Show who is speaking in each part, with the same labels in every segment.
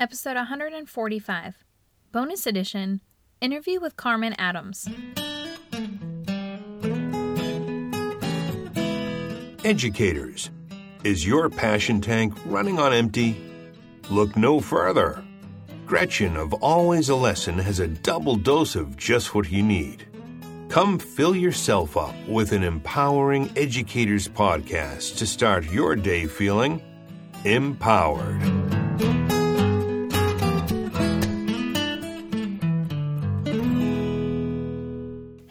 Speaker 1: episode 145, bonus edition interview with Carmen Adams.
Speaker 2: Educators, is your passion tank running on empty? Look no further. Gretchen of Always a Lesson has a double dose of just what you need. Come fill yourself up with an empowering educators podcast to start your day feeling empowered.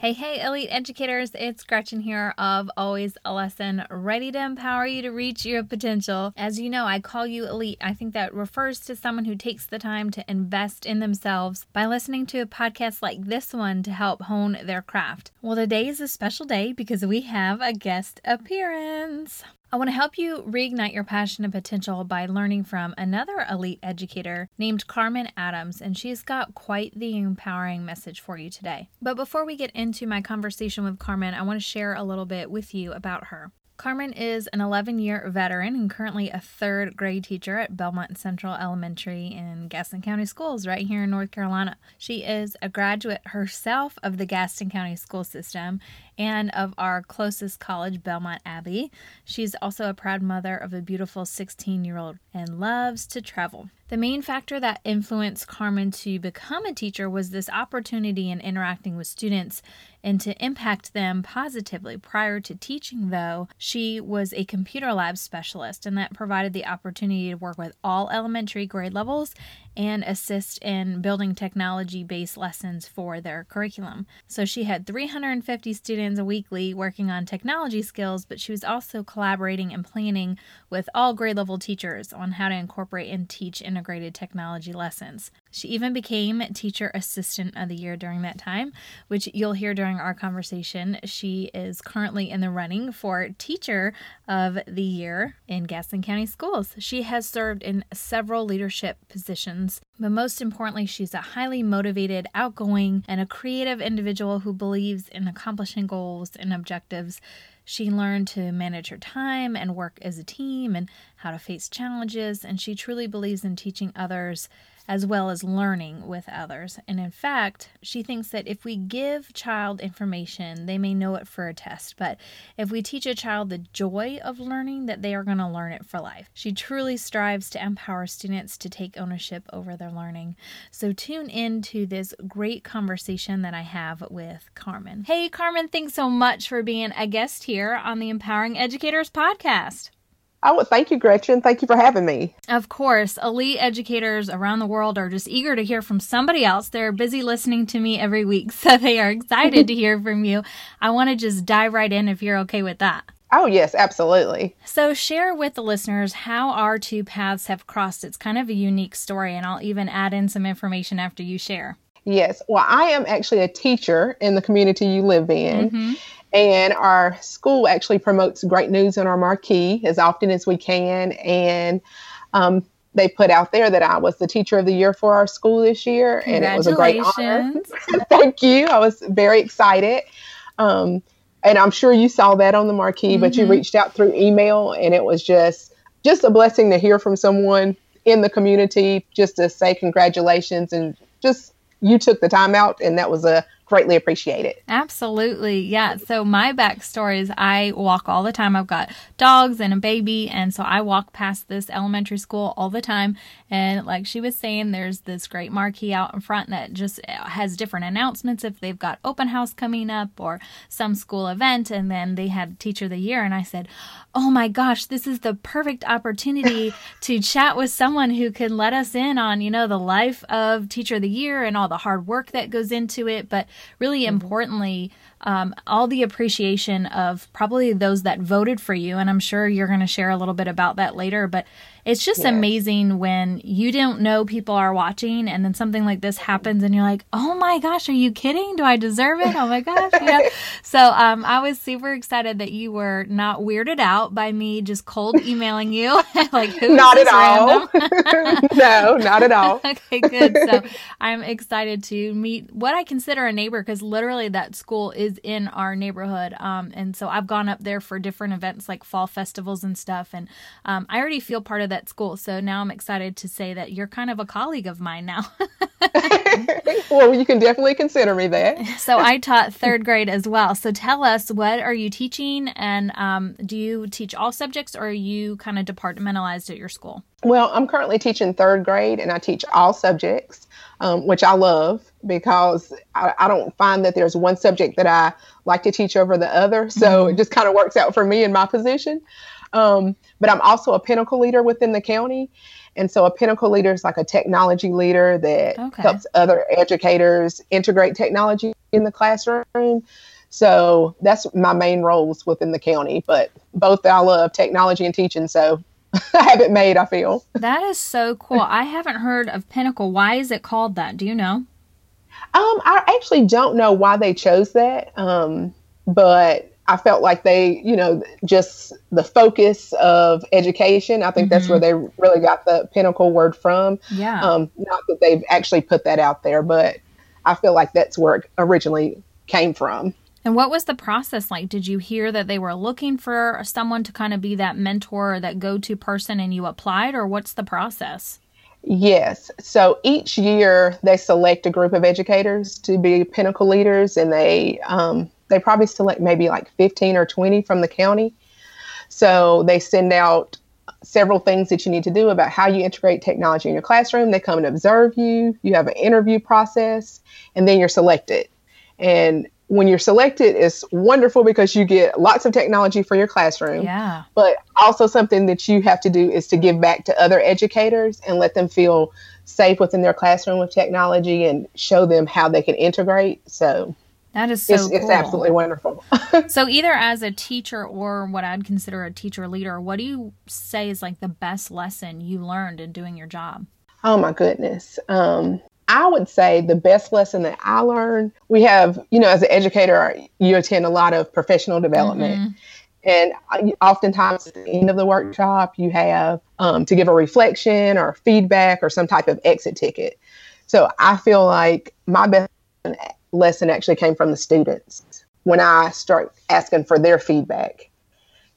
Speaker 1: Hey, hey, elite educators, it's Gretchen here of Always a Lesson, ready to empower you to reach your potential. As you know, I call you elite. I think that refers to someone who takes the time to invest in themselves by listening to a podcast like this one to help hone their craft. Well, today is a special day because we have a guest appearance. I want to help you reignite your passion and potential by learning from another elite educator named Carmen Adams, and she's got quite the empowering message for you today. But before we get into my conversation with Carmen, I want to share a little bit with you about her. Carmen is an 11 year veteran and currently a third grade teacher at Belmont Central Elementary in Gaston County Schools, right here in North Carolina. She is a graduate herself of the Gaston County school system and of our closest college, Belmont Abbey. She's also a proud mother of a beautiful 16 year old and loves to travel. The main factor that influenced Carmen to become a teacher was this opportunity in interacting with students and to impact them positively. Prior to teaching, though, she was a computer lab specialist, and that provided the opportunity to work with all elementary grade levels and assist in building technology based lessons for their curriculum. So she had 350 students weekly working on technology skills, but she was also collaborating and planning with all grade level teachers on how to incorporate and teach integrated technology lessons. She even became Teacher Assistant of the Year during that time, which you'll hear during our conversation. She is currently in the running for Teacher of the Year in Gaston County Schools. She has served in several leadership positions, but most importantly, she's a highly motivated, outgoing, and a creative individual who believes in accomplishing goals and objectives. She learned to manage her time and work as a team and how to face challenges, and she truly believes in teaching others as well as learning with others. And in fact, she thinks that if we give child information, they may know it for a test, but if we teach a child the joy of learning, that they are going to learn it for life. She truly strives to empower students to take ownership over their learning. So tune in to this great conversation that I have with Carmen. Hey Carmen, thanks so much for being a guest here on the Empowering Educators podcast.
Speaker 3: Oh, would thank you, Gretchen. Thank you for having me.
Speaker 1: Of course, elite educators around the world are just eager to hear from somebody else. They're busy listening to me every week, so they are excited to hear from you. I want to just dive right in if you're okay with that.
Speaker 3: Oh, yes, absolutely.
Speaker 1: So, share with the listeners how our two paths have crossed. It's kind of a unique story, and I'll even add in some information after you share.
Speaker 3: Yes. Well, I am actually a teacher in the community you live in. Mm-hmm. And our school actually promotes great news on our marquee as often as we can. And um, they put out there that I was the teacher of the year for our school this year. And it was a great honor. Thank you. I was very excited. Um, and I'm sure you saw that on the marquee, mm-hmm. but you mm-hmm. reached out through email and it was just just a blessing to hear from someone in the community just to say congratulations and just you took the time out and that was a greatly appreciate it.
Speaker 1: Absolutely. Yeah. So my backstory is I walk all the time. I've got dogs and a baby. And so I walk past this elementary school all the time. And like she was saying, there's this great marquee out in front that just has different announcements if they've got open house coming up or some school event. And then they had teacher of the year. And I said, Oh my gosh, this is the perfect opportunity to chat with someone who can let us in on, you know, the life of teacher of the year and all the hard work that goes into it. But really mm-hmm. importantly, um, all the appreciation of probably those that voted for you. And I'm sure you're going to share a little bit about that later. But it's just yeah. amazing when you don't know people are watching and then something like this happens and you're like, oh my gosh, are you kidding? Do I deserve it? Oh my gosh. Yeah. so um, I was super excited that you were not weirded out by me just cold emailing you. like, who
Speaker 3: not at all. no, not at all.
Speaker 1: okay, good. So I'm excited to meet what I consider a neighbor because literally that school is in our neighborhood. Um, and so I've gone up there for different events like fall festivals and stuff. And um, I already feel part of that at school. So now I'm excited to say that you're kind of a colleague of mine now.
Speaker 3: well, you can definitely consider me that.
Speaker 1: so I taught third grade as well. So tell us, what are you teaching? And um, do you teach all subjects or are you kind of departmentalized at your school?
Speaker 3: Well, I'm currently teaching third grade and I teach all subjects, um, which I love because I, I, don't find that there's one subject that I like to teach over the other. So mm-hmm. it just kind of works out for me in my position. Um, but I'm also a pinnacle leader within the county. And so a pinnacle leader is like a technology leader that okay. helps other educators integrate technology in the classroom. So that's my main roles within the county. But both I love technology and teaching. So I have it made, I feel.
Speaker 1: That is so cool. I haven't heard of Pinnacle. Why is it called that? Do you know?
Speaker 3: Um, I actually don't know why they chose that. Um, but I felt like they, you know, just the focus of education. I think mm-hmm. that's where they really got the pinnacle word from.
Speaker 1: Yeah. Um,
Speaker 3: not that they've actually put that out there, but I feel like that's where it originally came from.
Speaker 1: And what was the process like? Did you hear that they were looking for someone to kind of be that mentor or that go to person and you applied, or what's the process?
Speaker 3: Yes. So each year they select a group of educators to be pinnacle leaders, and they um, they probably select maybe like 15 or 20 from the county. So they send out several things that you need to do about how you integrate technology in your classroom. They come and observe you. You have an interview process, and then you're selected. And when you're selected it's wonderful because you get lots of technology for your classroom.
Speaker 1: Yeah.
Speaker 3: But also something that you have to do is to give back to other educators and let them feel safe within their classroom with technology and show them how they can integrate. So
Speaker 1: that is so
Speaker 3: it's,
Speaker 1: cool.
Speaker 3: it's absolutely wonderful.
Speaker 1: so either as a teacher or what I'd consider a teacher leader, what do you say is like the best lesson you learned in doing your job?
Speaker 3: Oh my goodness. Um, I would say the best lesson that I learned, we have, you know, as an educator, you attend a lot of professional development. Mm-hmm. And oftentimes at the end of the workshop, you have um, to give a reflection or feedback or some type of exit ticket. So I feel like my best lesson actually came from the students when I start asking for their feedback.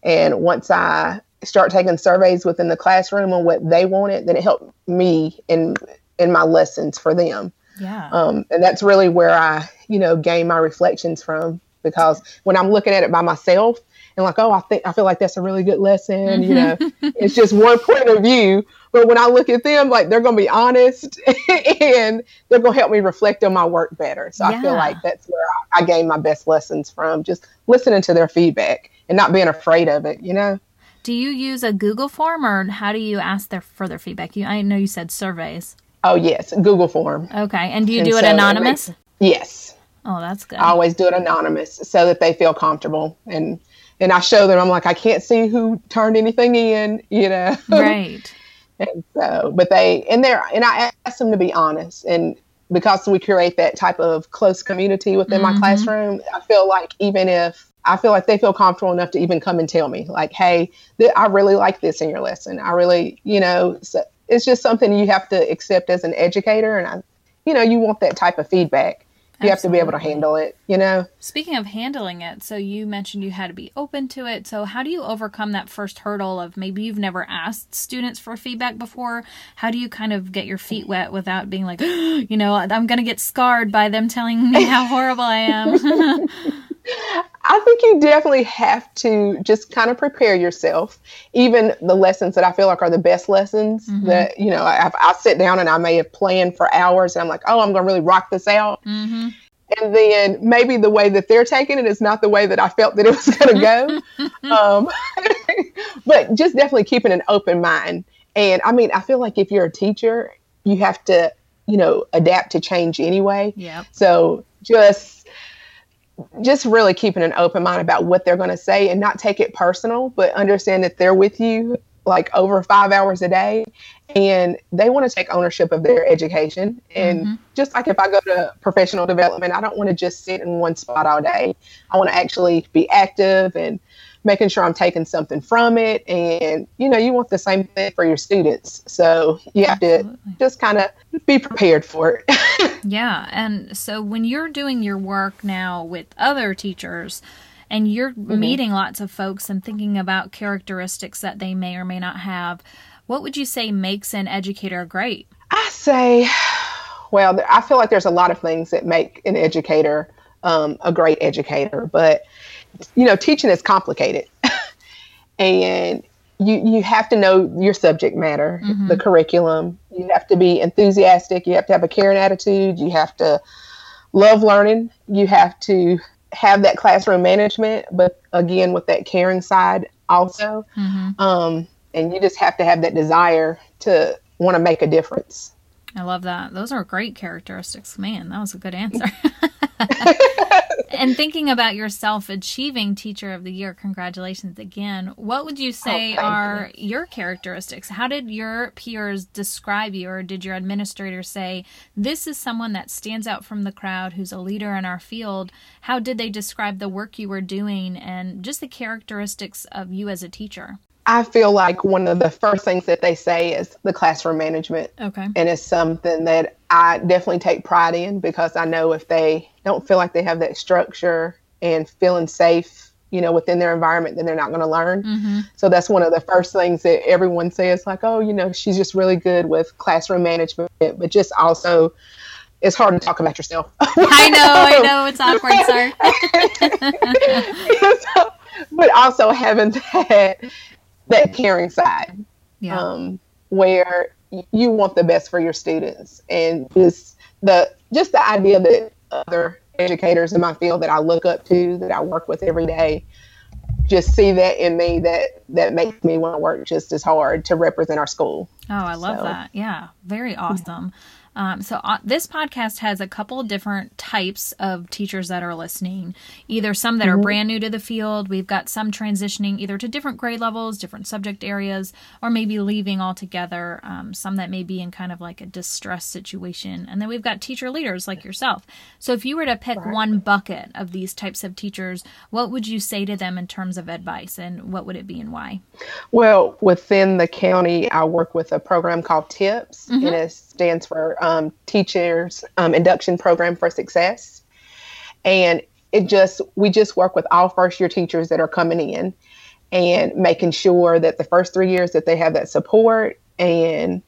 Speaker 3: And once I start taking surveys within the classroom on what they wanted, then it helped me in in my lessons for them.
Speaker 1: Yeah.
Speaker 3: Um, and that's really where I, you know, gain my reflections from because when I'm looking at it by myself and like, oh, I think I feel like that's a really good lesson, you know, it's just one point of view. But when I look at them, like they're going to be honest and they're going to help me reflect on my work better. So yeah. I feel like that's where I, I gain my best lessons from just listening to their feedback and not being afraid of it, you know?
Speaker 1: Do you use a Google form or how do you ask for their further feedback? You, I know you said surveys.
Speaker 3: Oh yes, Google form.
Speaker 1: Okay, and do you and do it so anonymous? It
Speaker 3: makes, yes.
Speaker 1: Oh, that's good.
Speaker 3: I always do it anonymous so that they feel comfortable and and I show them. I'm like, I can't see who turned anything in, you know.
Speaker 1: Right.
Speaker 3: And so, but they and they're and I ask them to be honest and because we create that type of close community within mm-hmm. my classroom, I feel like even if I feel like they feel comfortable enough to even come and tell me, like, hey, th- I really like this in your lesson. I really, you know, so it's just something you have to accept as an educator. And I, you know, you want that type of feedback. You Absolutely. have to be able to handle it, you know?
Speaker 1: Speaking of handling it, so you mentioned you had to be open to it. So, how do you overcome that first hurdle of maybe you've never asked students for feedback before? How do you kind of get your feet wet without being like, you know, I'm going to get scarred by them telling me how horrible I am?
Speaker 3: I think you definitely have to just kind of prepare yourself. Even the lessons that I feel like are the best lessons mm-hmm. that, you know, I, I, sit down and I may have planned for hours and I'm like, oh, I'm going to really rock this out.
Speaker 1: Mm-hmm.
Speaker 3: And then maybe the way that they're taking it is not the way that I felt that it was going to go. um, but just definitely keeping an open mind. And I mean, I feel like if you're a teacher, you have to, you know, adapt to change anyway.
Speaker 1: Yeah.
Speaker 3: So just, just really keeping an open mind about what they're going to say and not take it personal, but understand that they're with you like over five hours a day and they want to take ownership of their education. And mm-hmm. just like if I go to professional development, I don't want to just sit in one spot all day. I want to actually be active and making sure I'm taking something from it. And, you know, you want the same thing for your students. So you have Absolutely. to just kind of be prepared for
Speaker 1: it. yeah. And so when you're doing your work now with other teachers, and you're mm-hmm. meeting lots of folks and thinking about characteristics that they may or may not have What would you say makes an educator great?
Speaker 3: I say, well, I feel like there's a lot of things that make an educator um, a great educator, but you know, teaching is complicated, and you you have to know your subject matter, mm-hmm. the curriculum. You have to be enthusiastic. You have to have a caring attitude. You have to love learning. You have to have that classroom management, but again with that caring side also. Mm-hmm. Um, and you just have to have that desire to want to make a difference.
Speaker 1: I love that. Those are great characteristics. Man, that was a good answer. and thinking about yourself achieving Teacher of the Year, congratulations again. What would you say oh, are you. your characteristics? How did your peers describe you, or did your administrator say, This is someone that stands out from the crowd who's a leader in our field? How did they describe the work you were doing and just the characteristics of you as a teacher?
Speaker 3: I feel like one of the first things that they say is the classroom management.
Speaker 1: Okay.
Speaker 3: And it's something that I definitely take pride in because I know if they don't feel like they have that structure and feeling safe, you know, within their environment, then they're not going to learn. Mm-hmm. So that's one of the first things that everyone says, like, oh, you know, she's just really good with classroom management, but just also it's hard to talk about yourself.
Speaker 1: I know, I know, it's awkward,
Speaker 3: sir. but also having that that caring side, yeah. um, where you want the best for your students, and just the just the idea that other educators in my field that I look up to, that I work with every day, just see that in me that that makes me want to work just as hard to represent our school.
Speaker 1: Oh, I love so. that. Yeah, very awesome. Um, so uh, this podcast has a couple different types of teachers that are listening. Either some that mm-hmm. are brand new to the field. We've got some transitioning either to different grade levels, different subject areas, or maybe leaving altogether. Um, some that may be in kind of like a distress situation, and then we've got teacher leaders like yourself. So if you were to pick right. one bucket of these types of teachers, what would you say to them in terms of advice, and what would it be and why?
Speaker 3: Well, within the county, I work with a program called TIPS, mm-hmm. and it stands for um, Teachers um, Induction Program for Success. And it just, we just work with all first year teachers that are coming in and making sure that the first three years that they have that support and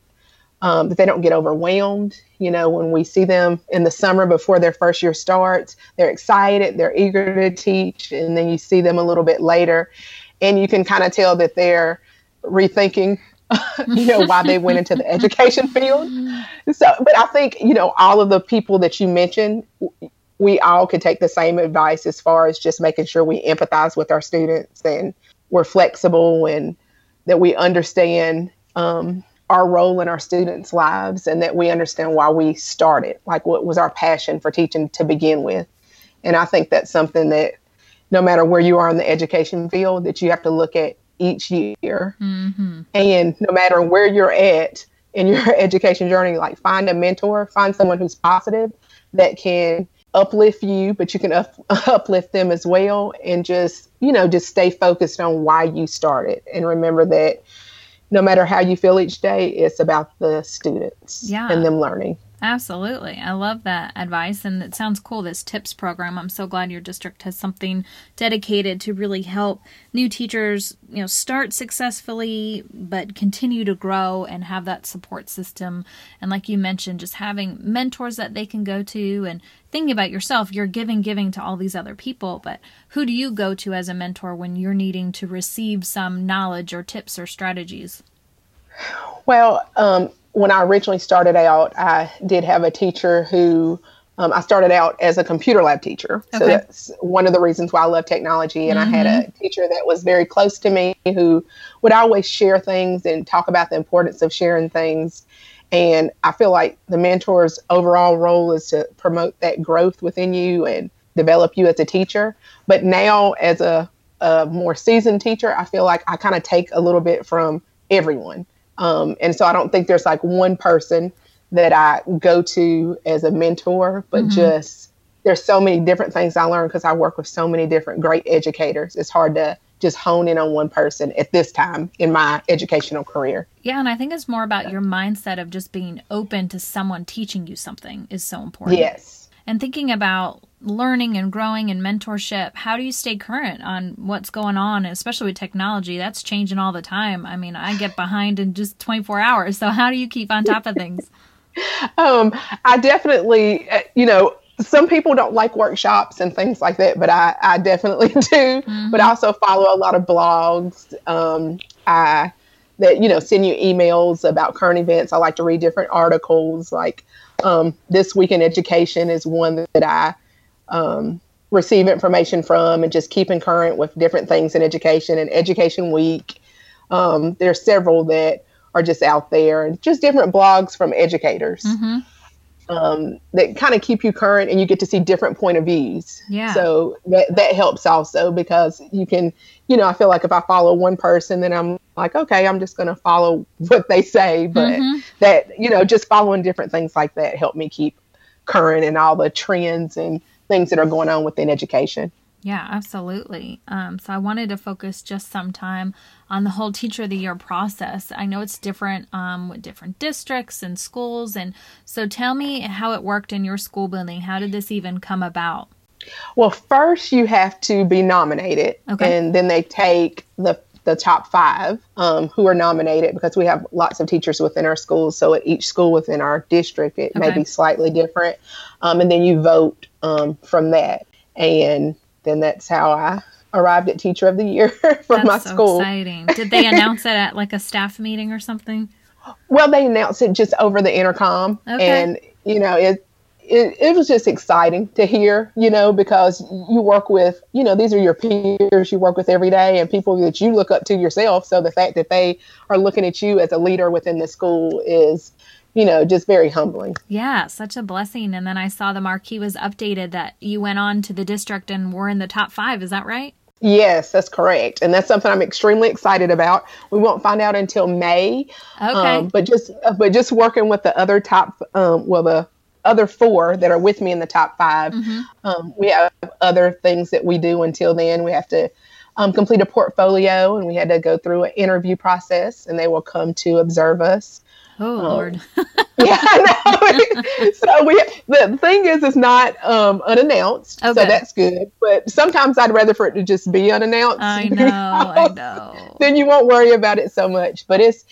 Speaker 3: um, that they don't get overwhelmed. You know, when we see them in the summer before their first year starts, they're excited, they're eager to teach, and then you see them a little bit later, and you can kind of tell that they're rethinking you know, why they went into the education field. So, but I think, you know, all of the people that you mentioned, we all could take the same advice as far as just making sure we empathize with our students and we're flexible and that we understand um, our role in our students' lives and that we understand why we started, like what was our passion for teaching to begin with. And I think that's something that no matter where you are in the education field, that you have to look at each year. Mm-hmm. And no matter where you're at in your education journey, like find a mentor, find someone who's positive that can uplift you, but you can up, uplift them as well. And just, you know, just stay focused on why you started. And remember that no matter how you feel each day, it's about the students yeah. and them learning.
Speaker 1: Absolutely. I love that advice and it sounds cool this tips program. I'm so glad your district has something dedicated to really help new teachers, you know, start successfully but continue to grow and have that support system. And like you mentioned, just having mentors that they can go to and thinking about yourself, you're giving giving to all these other people, but who do you go to as a mentor when you're needing to receive some knowledge or tips or strategies?
Speaker 3: Well, um, when I originally started out, I did have a teacher who um, I started out as a computer lab teacher. Okay. So that's one of the reasons why I love technology. And mm-hmm. I had a mm-hmm. teacher that was very close to me who would always share things and talk about the importance of sharing things. And I feel like the mentor's overall role is to promote that growth within you and develop you as a teacher. But now, as a, a more seasoned teacher, I feel like I kind of take a little bit from everyone. Um, and so I don't think there's like one person that I go to as a mentor, but mm-hmm. just there's so many different things I learn because I work with so many different great educators. It's hard to just hone in on one person at this time in my educational career.
Speaker 1: Yeah, and I think it's more about your mindset of just being open to someone teaching you something is so important.
Speaker 3: Yes.
Speaker 1: And thinking about learning and growing and mentorship, how do you stay current on what's going on, especially with technology? That's changing all the time. I mean, I get behind in just 24 hours. So, how do you keep on top of things?
Speaker 3: um, I definitely, uh, you know, some people don't like workshops and things like that, but I, I definitely do. Mm-hmm. But I also follow a lot of blogs. Um, I that you know send you emails about current events. I like to read different articles. Like um, this week in education is one that I um, receive information from and just keeping current with different things in education and Education Week. Um, there's several that are just out there and just different blogs from educators. Mm-hmm um, that kind of keep you current and you get to see different point of views.
Speaker 1: Yeah.
Speaker 3: So that, that helps also because you can, you know, I feel like if I follow one person, then I'm like, okay, I'm just going to follow what they say. But mm-hmm. that, you know, just following different things like that help me keep current and all the trends and things that are going on within education.
Speaker 1: Yeah, absolutely. Um, so I wanted to focus just some time on the whole Teacher of the Year process. I know it's different um, with different districts and schools. And so tell me how it worked in your school building. How did this even come about?
Speaker 3: Well, first you have to be nominated, okay. and then they take the the top five um, who are nominated because we have lots of teachers within our schools. So at each school within our district, it okay. may be slightly different, um, and then you vote um, from that. And then that's how I arrived at Teacher of the Year from
Speaker 1: that's
Speaker 3: my
Speaker 1: so
Speaker 3: school.
Speaker 1: Exciting! Did they announce it at like a staff meeting or something?
Speaker 3: Well, they announced it just over the intercom, okay. and you know it, it. It was just exciting to hear, you know, because you work with, you know, these are your peers you work with every day and people that you look up to yourself. So the fact that they are looking at you as a leader within the school is you know, just very humbling.
Speaker 1: Yeah, such a blessing. And then I saw the marquee was updated that you went on to the district and were in the top five. Is that right?
Speaker 3: Yes, that's correct. And that's something I'm extremely excited about. We won't find out until May.
Speaker 1: Okay. Um,
Speaker 3: but just but just working with the other top um, well the other four that are with me in the top 5 mm-hmm. um, we have other things that we do until then. We have to um, complete a portfolio and we had to go through an interview process and they will come to observe us
Speaker 1: Oh um, Lord.
Speaker 3: yeah, so we the thing is it's not um, unannounced. Okay. So that's good. But sometimes I'd rather for it to just be unannounced.
Speaker 1: I know, I know.
Speaker 3: then you won't worry about it so much. But it's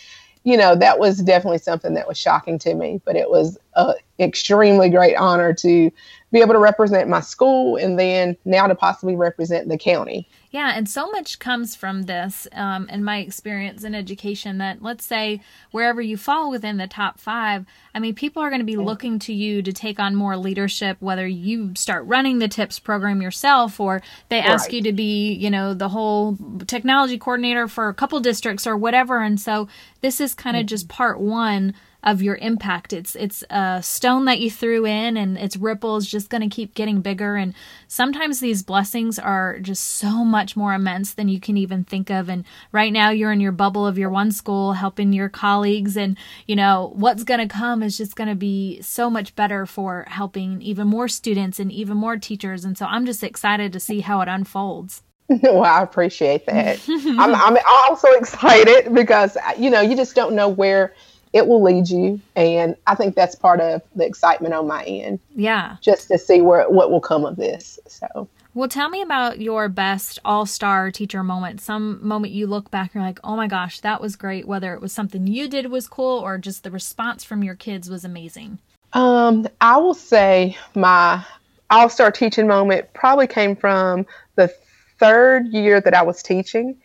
Speaker 3: you know, that was definitely something that was shocking to me, but it was an extremely great honor to be able to represent my school and then now to possibly represent the county.
Speaker 1: Yeah, and so much comes from this um, in my experience in education that let's say wherever you fall within the top five, I mean, people are going to be looking to you to take on more leadership, whether you start running the TIPS program yourself or they ask right. you to be, you know, the whole technology coordinator for a couple districts or whatever. And so this is kind of mm-hmm. just part one of your impact. It's it's a stone that you threw in and its ripples just going to keep getting bigger and sometimes these blessings are just so much more immense than you can even think of and right now you're in your bubble of your one school helping your colleagues and you know what's going to come is just going to be so much better for helping even more students and even more teachers and so I'm just excited to see how it unfolds.
Speaker 3: well, I appreciate that. I'm, I'm also excited because you know you just don't know where it will lead you and i think that's part of the excitement on my end.
Speaker 1: Yeah.
Speaker 3: Just to see where what will come of this so.
Speaker 1: Well tell me about your best all-star teacher moment. Some moment you look back and you're like oh my gosh that was great whether it was something you did was cool or just the response from your kids was amazing.
Speaker 3: Um i will say my all-star teaching moment probably came from the third year that i was teaching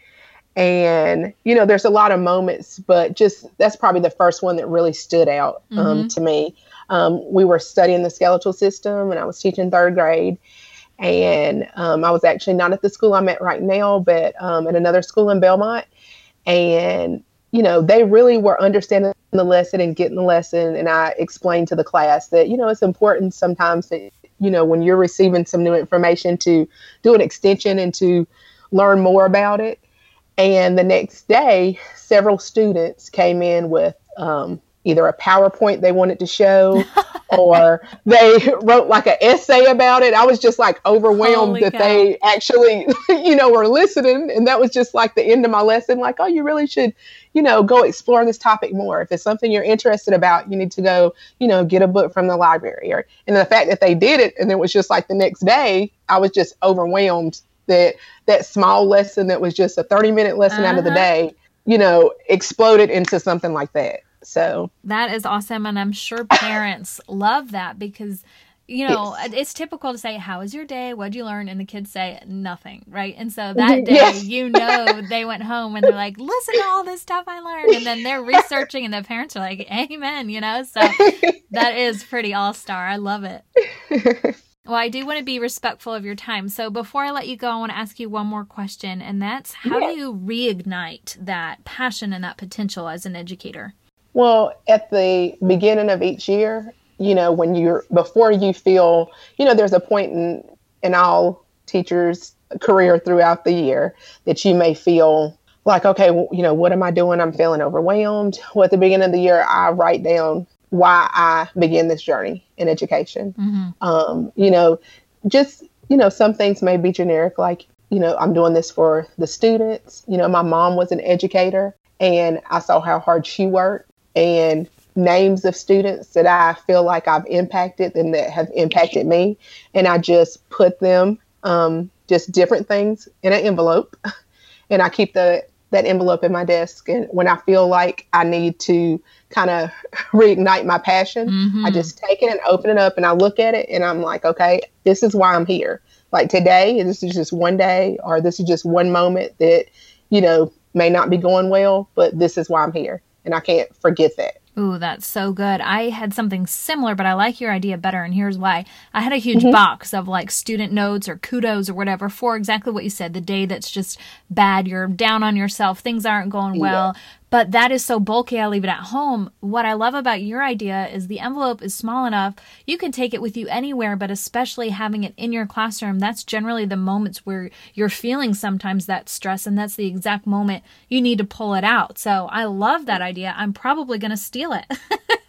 Speaker 3: and you know there's a lot of moments but just that's probably the first one that really stood out um, mm-hmm. to me. Um, we were studying the skeletal system and i was teaching third grade. And um, i was actually not at the school i'm at right now but um, at another school in belmont. And you know they really were understanding the lesson and getting the lesson. And i explained to the class that you know it's important sometimes that you know when you're receiving some new information to do an extension and to learn more about it and the next day, several students came in with um, either a PowerPoint they wanted to show or they wrote like an essay about it. I was just like overwhelmed Holy that cow. they actually, you know, were listening. And that was just like the end of my lesson. Like, oh, you really should, you know, go explore this topic more. If it's something you're interested about, you need to go, you know, get a book from the library. Or and the fact that they did it and it was just like the next day, I was just overwhelmed that that small lesson that was just a 30 minute lesson uh-huh. out of the uh-huh. day, you know, exploded into something like that. So
Speaker 1: that is awesome. And I'm sure parents love that because you know, yes. it's typical to say, How was your day? What'd you learn? And the kids say, Nothing, right? And so that day, yes. you know, they went home and they're like, Listen to all this stuff I learned. And then they're researching, and the parents are like, Amen, you know? So that is pretty all star. I love it. Well, I do want to be respectful of your time. So before I let you go, I want to ask you one more question, and that's how do you reignite that passion and that potential as an educator?
Speaker 3: Well, at the beginning of each year, you know, when you're before you feel, you know, there's a point in in all teachers' career throughout the year that you may feel like, okay, well, you know, what am I doing? I'm feeling overwhelmed. Well, at the beginning of the year, I write down why I began this journey in education. Mm-hmm. Um, you know, just you know, some things may be generic, like you know, I'm doing this for the students. You know, my mom was an educator, and I saw how hard she worked, and names of students that I feel like I've impacted and that have impacted me, and I just put them um, just different things in an envelope, and I keep the that envelope in my desk. And when I feel like I need to kind of reignite my passion, mm-hmm. I just take it and open it up and I look at it and I'm like, okay, this is why I'm here. Like today, this is just one day, or this is just one moment that, you know, may not be going well, but this is why I'm here. And I can't forget that.
Speaker 1: Ooh, that's so good. I had something similar, but I like your idea better, and here's why. I had a huge mm-hmm. box of like student notes or kudos or whatever for exactly what you said the day that's just bad, you're down on yourself, things aren't going well. Yeah but that is so bulky I leave it at home. What I love about your idea is the envelope is small enough you can take it with you anywhere, but especially having it in your classroom, that's generally the moments where you're feeling sometimes that stress and that's the exact moment you need to pull it out. So I love that idea. I'm probably going to steal it.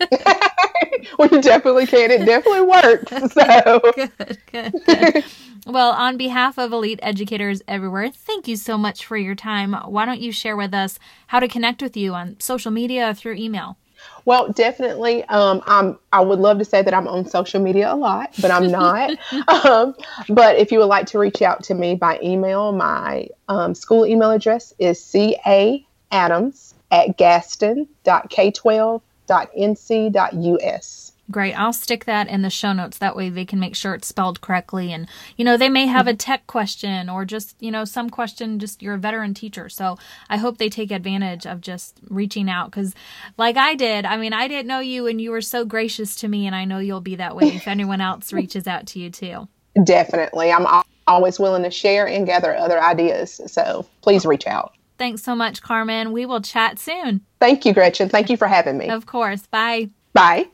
Speaker 3: well, you definitely can. It definitely works. So good,
Speaker 1: good. good. Well, on behalf of Elite Educators everywhere, thank you so much for your time. Why don't you share with us how to connect with you on social media or through email?
Speaker 3: Well, definitely. Um, I'm, I would love to say that I'm on social media a lot, but I'm not. um, but if you would like to reach out to me by email, my um, school email address is caadams at gaston.k12.nc.us.
Speaker 1: Great. I'll stick that in the show notes. That way they can make sure it's spelled correctly. And, you know, they may have a mm-hmm. tech question or just, you know, some question, just you're a veteran teacher. So I hope they take advantage of just reaching out because, like I did, I mean, I didn't know you and you were so gracious to me. And I know you'll be that way if anyone else reaches out to you too.
Speaker 3: Definitely. I'm always willing to share and gather other ideas. So please reach out.
Speaker 1: Thanks so much, Carmen. We will chat soon.
Speaker 3: Thank you, Gretchen. Thank you for having me.
Speaker 1: Of course. Bye.
Speaker 3: Bye.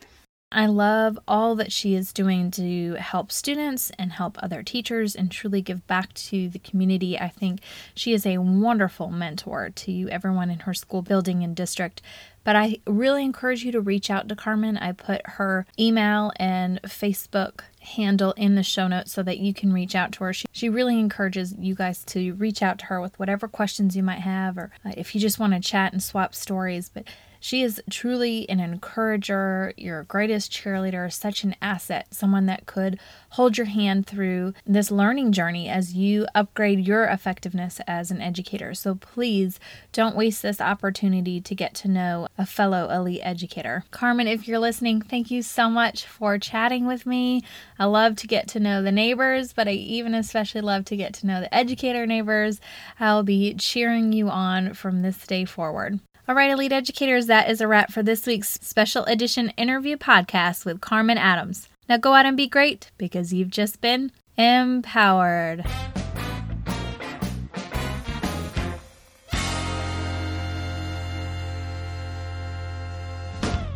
Speaker 1: I love all that she is doing to help students and help other teachers and truly give back to the community. I think she is a wonderful mentor to everyone in her school building and district. But I really encourage you to reach out to Carmen. I put her email and Facebook handle in the show notes so that you can reach out to her. She, she really encourages you guys to reach out to her with whatever questions you might have or uh, if you just want to chat and swap stories. But she is truly an encourager, your greatest cheerleader, such an asset, someone that could hold your hand through this learning journey as you upgrade your effectiveness as an educator. So please don't waste this opportunity to get to know a fellow elite educator. Carmen, if you're listening, thank you so much for chatting with me. I love to get to know the neighbors, but I even especially love to get to know the educator neighbors. I'll be cheering you on from this day forward. All right, Elite Educators, that is a wrap for this week's special edition interview podcast with Carmen Adams. Now go out and be great because you've just been empowered.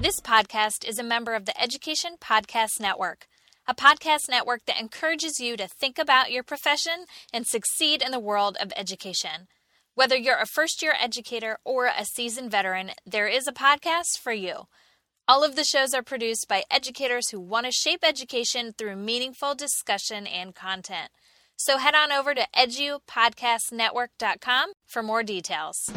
Speaker 1: This podcast is a member of the Education Podcast Network, a podcast network that encourages you to think about your profession and succeed in the world of education. Whether you're a first year educator or a seasoned veteran, there is a podcast for you. All of the shows are produced by educators who want to shape education through meaningful discussion and content. So head on over to edupodcastnetwork.com for more details.